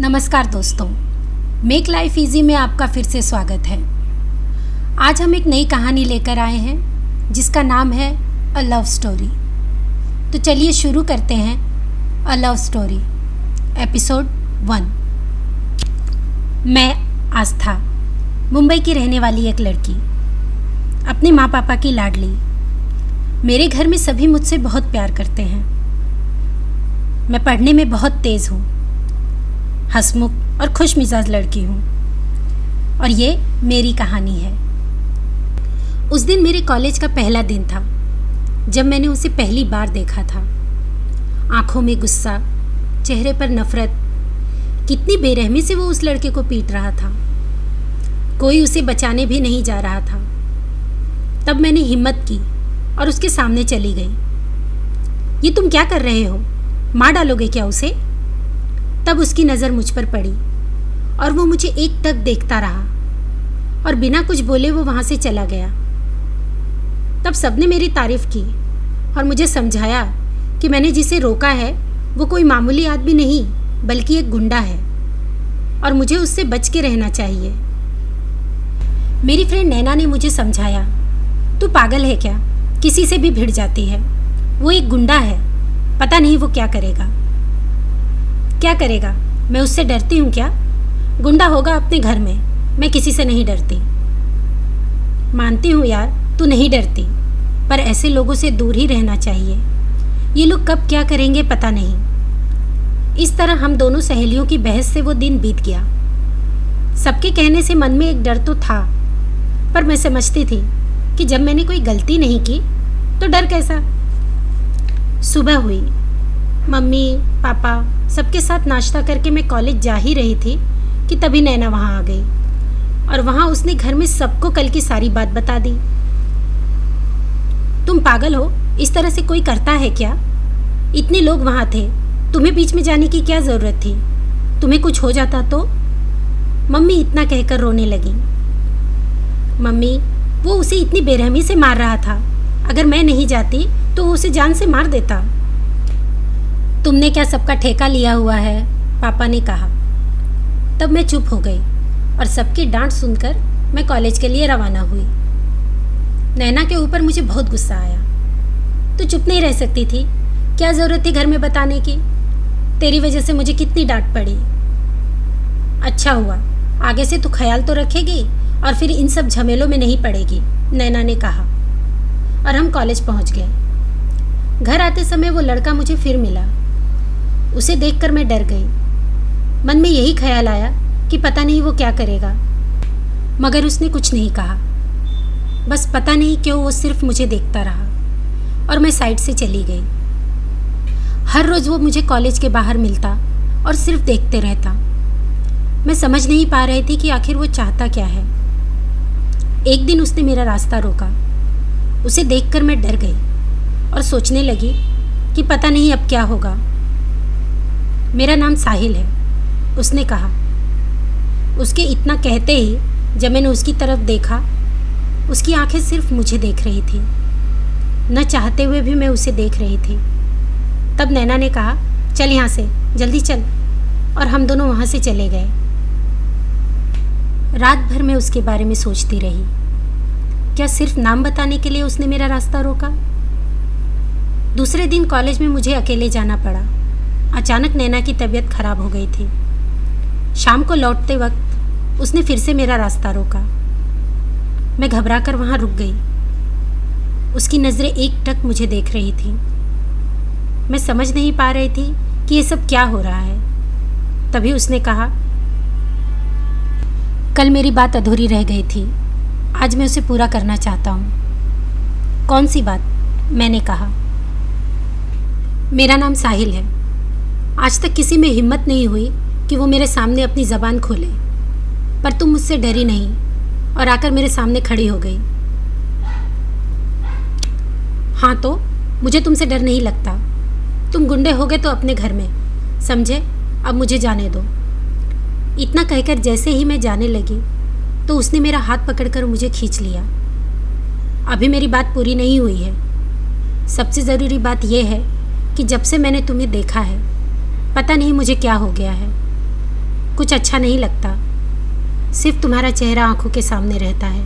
नमस्कार दोस्तों। Make life easy में आपका फिर से स्वागत है। आज हम एक नई कहानी लेकर आए हैं, जिसका नाम है अ लव स्टोरी तो चलिए शुरू करते हैं a love story episode one मैं आस्था, मुंबई की रहने वाली एक लड़की। अपने माँ पापा की लाडली। मेरे घर में सभी मुझसे बहुत प्यार करते हैं। मैं पढ़ने में बहुत तेज़ हूँ। हंसमुख और खुश मिजाज लड़की हूँ। और ये मेरी कहानी है। उस दिन मेरे कॉलेज का पहला दिन था, जब मैंने उसे पहली बार देखा था। आँखों में गुस्सा, चेहरे पर नफरत, कितनी बेरहमी से वो उस लड़के को पीट रहा था। कोई उसे बचाने भी नहीं जा रहा था। तब मैंने हिम्मत की और उसके सामने चली गई। ये तुम क्या कर रहे हो? मार डालोगे क्या उसे? तब उसकी नज़र मुझ पर पड़ी और वो मुझे एक तक देखता रहा और बिना कुछ बोले वो वहाँ से चला गया। तब सबने मेरी तारीफ़ की और मुझे समझाया कि मैंने जिसे रोका है, वो कोई मामूली आदमी नहीं, बल्कि एक गुंडा है और मुझे उससे बच के रहना चाहिए। मेरी फ्रेंड नैना ने मुझे समझाया, तू पागल है क्या? किसी से भी भिड़ जाती है। वो एक गुंडा है, पता नहीं वो क्या करेगा। क्या करेगा? मैं उससे डरती हूँ क्या? गुंडा होगा अपने घर में। मैं किसी से नहीं डरती। मानती हूँ यार, तू नहीं डरती, पर ऐसे लोगों से दूर ही रहना चाहिए। ये लोग कब क्या करेंगे पता नहीं। इस तरह हम दोनों सहेलियों की बहस से वो दिन बीत गया। सबके कहने से मन में एक डर तो था, पर मैं समझती थी कि जब मैंने कोई गलती नहीं की तो डर कैसा? सुबह हुई। मम्मी, पापा, सबके साथ नाश्ता करके मैं कॉलेज जा ही रही थी कि तभी नैना वहाँ आ गई। और वहाँ उसने घर में सबको कल की सारी बात बता दी। तुम पागल हो? इस तरह से कोई करता है क्या? इतने लोग वहाँ थे, तुम्हें बीच में जाने की क्या ज़रूरत थी? तुम्हें कुछ हो जाता तो? मम्मी इतना कहकर रोने लगी। मम्मी, वो उसे इतनी बेरहमी से मार रहा था। अगर मैं नहीं जाती तो उसे जान से मार देता। तुमने क्या सबका ठेका लिया हुआ है? पापा ने कहा। तब मैं चुप हो गई और सबकी डांट सुनकर मैं कॉलेज के लिए रवाना हुई। नैना के ऊपर मुझे बहुत गुस्सा आया। तो चुप नहीं रह सकती थी? क्या ज़रूरत थी घर में बताने की? तेरी वजह से मुझे कितनी डांट पड़ी। अच्छा हुआ, आगे से तू ख्याल तो रखेगी और फिर इन सब झमेलों में नहीं पड़ेगी, नैना ने कहा। और हम कॉलेज पहुँच गए। घर आते समय वो लड़का मुझे फिर मिला। उसे देखकर मैं डर गई। मन में यही ख्याल आया कि पता नहीं वो क्या करेगा। मगर उसने कुछ नहीं कहा। बस पता नहीं क्यों वो सिर्फ़ मुझे देखता रहा और मैं साइड से चली गई। हर रोज़ वो मुझे कॉलेज के बाहर मिलता और सिर्फ़ देखते रहता। मैं समझ नहीं पा रही थी कि आखिर वो चाहता क्या है। एक दिन उसने मेरा रास्ता रोका। उसे देखकर मैं डर गई और सोचने लगी कि पता नहीं अब क्या होगा। मेरा नाम साहिल है। उसने कहा। उसके इतना कहते ही जब मैंने उसकी तरफ़ देखा, उसकी आँखें सिर्फ़ मुझे देख रही थी। न चाहते हुए भी मैं उसे देख रही थी। तब नैना ने कहा, चल यहाँ से, जल्दी चल। और हम दोनों वहाँ से चले गए। रात भर मैं उसके बारे में सोचती रही। क्या सिर्फ़ नाम बताने के लिए उसने मेरा रास्ता रोका? दूसरे दिन कॉलेज में मुझे अकेले जाना पड़ा। अचानक नैना की तबीयत खराब हो गई थी। शाम को लौटते वक्त उसने फिर से मेरा रास्ता रोका। मैं घबरा कर वहाँ रुक गई। उसकी नज़रें एक टक मुझे देख रही थी। मैं समझ नहीं पा रही थी कि ये सब क्या हो रहा है। तभी उसने कहा, कल मेरी बात अधूरी रह गई थी। आज मैं उसे पूरा करना चाहता हूँ। कौन सी बात? मैंने कहा। मेरा नाम साहिल है। आज तक किसी में हिम्मत नहीं हुई कि वो मेरे सामने अपनी ज़बान खोले। पर तुम मुझसे डरी नहीं और आकर मेरे सामने खड़ी हो गई। हाँ तो मुझे तुमसे डर नहीं लगता। तुम गुंडे हो गए तो अपने घर में। समझे? अब मुझे जाने दो। इतना कहकर जैसे ही मैं जाने लगी तो उसने मेरा हाथ पकड़कर मुझे खींच लिया। अभी मेरी बात पूरी नहीं हुई है। सबसे ज़रूरी बात यह है कि जब से मैंने तुम्हें देखा है पता नहीं मुझे क्या हो गया है। कुछ अच्छा नहीं लगता। सिर्फ़ तुम्हारा चेहरा आँखों के सामने रहता है।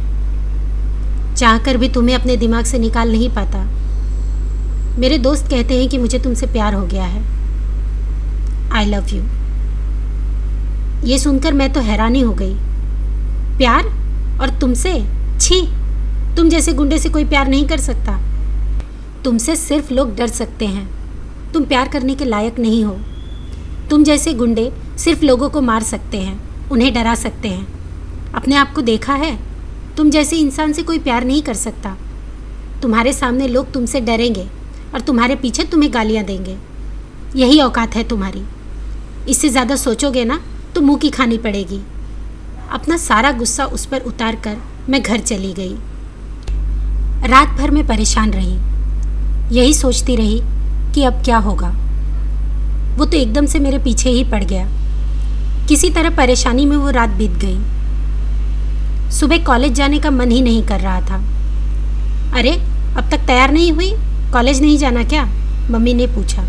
चाहकर भी तुम्हें अपने दिमाग से निकाल नहीं पाता। मेरे दोस्त कहते हैं कि मुझे तुमसे प्यार हो गया है। आई लव यू ये सुनकर मैं तो हैरानी हो गई। प्यार? और तुमसे? छी! तुम जैसे गुंडे से कोई प्यार नहीं कर सकता। तुमसे सिर्फ़ लोग डर सकते हैं। तुम प्यार करने के लायक नहीं हो। तुम जैसे गुंडे सिर्फ़ लोगों को मार सकते हैं, उन्हें डरा सकते हैं। अपने आप को देखा है? तुम जैसे इंसान से कोई प्यार नहीं कर सकता। तुम्हारे सामने लोग तुमसे डरेंगे और तुम्हारे पीछे तुम्हें गालियाँ देंगे। यही औकात है तुम्हारी। इससे ज़्यादा सोचोगे ना तो मुँह की खानी पड़ेगी। अपना सारा गुस्सा उस पर उतार कर मैं घर चली गई। रात भर मैं परेशान रही। यही सोचती रही कि अब क्या होगा। वो तो एकदम से मेरे पीछे ही पड़ गया। किसी तरह परेशानी में वो रात बीत गई। सुबह कॉलेज जाने का मन ही नहीं कर रहा था। अरे, अब तक तैयार नहीं हुई? कॉलेज नहीं जाना क्या? मम्मी ने पूछा।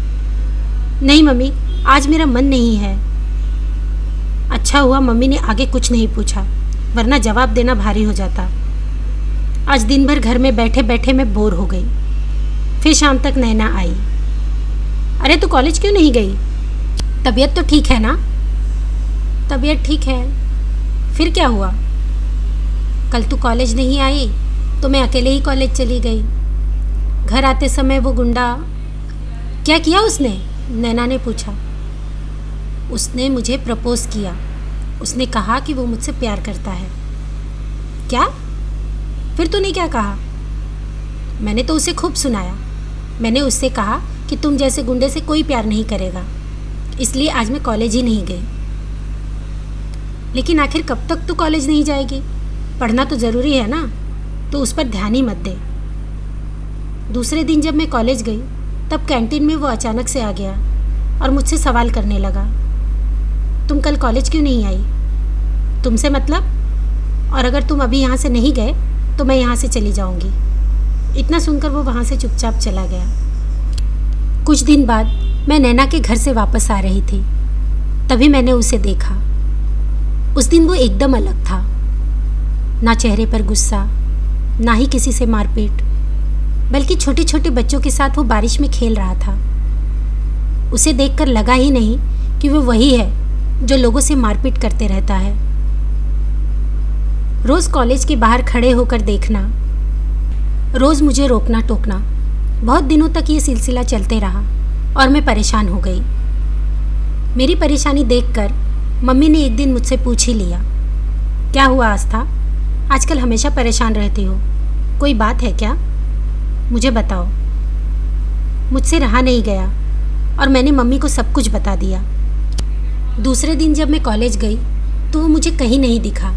नहीं मम्मी, आज मेरा मन नहीं है। अच्छा हुआ मम्मी ने आगे कुछ नहीं पूछा, वरना जवाब देना भारी हो जाता। आज दिन भर घर में बैठे बैठे मैं बोर हो गई। फिर शाम तक नैना आई। अरे तू कॉलेज क्यों नहीं गई? तबीयत तो ठीक है ना? तबीयत ठीक है। फिर क्या हुआ? कल तू कॉलेज नहीं आई तो मैं अकेले ही कॉलेज चली गई। घर आते समय वो गुंडा, क्या किया उसने? नैना ने पूछा। उसने मुझे प्रपोज़ किया। उसने कहा कि वो मुझसे प्यार करता है। क्या? फिर तूने क्या कहा? मैंने तो उसे खूब सुनाया। मैंने उससे कहा कि तुम जैसे गुंडे से कोई प्यार नहीं करेगा। इसलिए आज मैं कॉलेज ही नहीं गई। लेकिन आखिर कब तक तू कॉलेज नहीं जाएगी? पढ़ना तो ज़रूरी है ना? तो उस पर ध्यान ही मत दे। दूसरे दिन जब मैं कॉलेज गई, तब कैंटीन में वो अचानक से आ गया और मुझसे सवाल करने लगा, तुम कल कॉलेज क्यों नहीं आई? तुमसे मतलब? और अगर तुम अभी यहाँ से नहीं गए तो मैं यहाँ से चली जाऊँगी। इतना सुनकर वो वहाँ से चुपचाप चला गया। कुछ दिन बाद मैं नैना के घर से वापस आ रही थी। तभी मैंने उसे देखा। उस दिन वो एकदम अलग था। ना चेहरे पर गुस्सा, ना ही किसी से मारपीट, बल्कि छोटे छोटे बच्चों के साथ वो बारिश में खेल रहा था। उसे देखकर लगा ही नहीं कि वो वही है जो लोगों से मारपीट करते रहता है। रोज़ कॉलेज के बाहर खड़े होकर देखना, रोज़ मुझे रोकना टोकना बहुत दिनों तक ये सिलसिला चलते रहा और मैं परेशान हो गई। मेरी परेशानी देखकर मम्मी ने एक दिन मुझसे पूछ ही लिया, क्या हुआ आस्था? आजकल हमेशा परेशान रहती हो। कोई बात है क्या? मुझे बताओ। मुझसे रहा नहीं गया और मैंने मम्मी को सब कुछ बता दिया। दूसरे दिन जब मैं कॉलेज गई तो वो मुझे कहीं नहीं दिखा।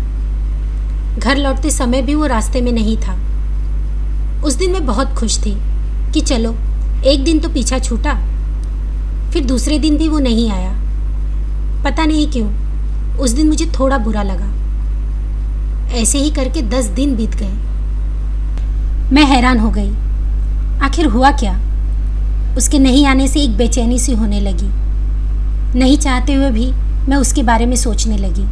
घर लौटते समय भी वो रास्ते में नहीं था। उस दिन मैं बहुत खुश थी। कि चलो, एक दिन तो पीछा छूटा, फिर दूसरे दिन भी वो नहीं आया। पता नहीं क्यों, उस दिन मुझे थोड़ा बुरा लगा। ऐसे ही करके दस दिन बीत गए। मैं हैरान हो गई। आखिर हुआ क्या? उसके नहीं आने से एक बेचैनी सी होने लगी। नहीं चाहते हुए भी मैं उसके बारे में सोचने लगी।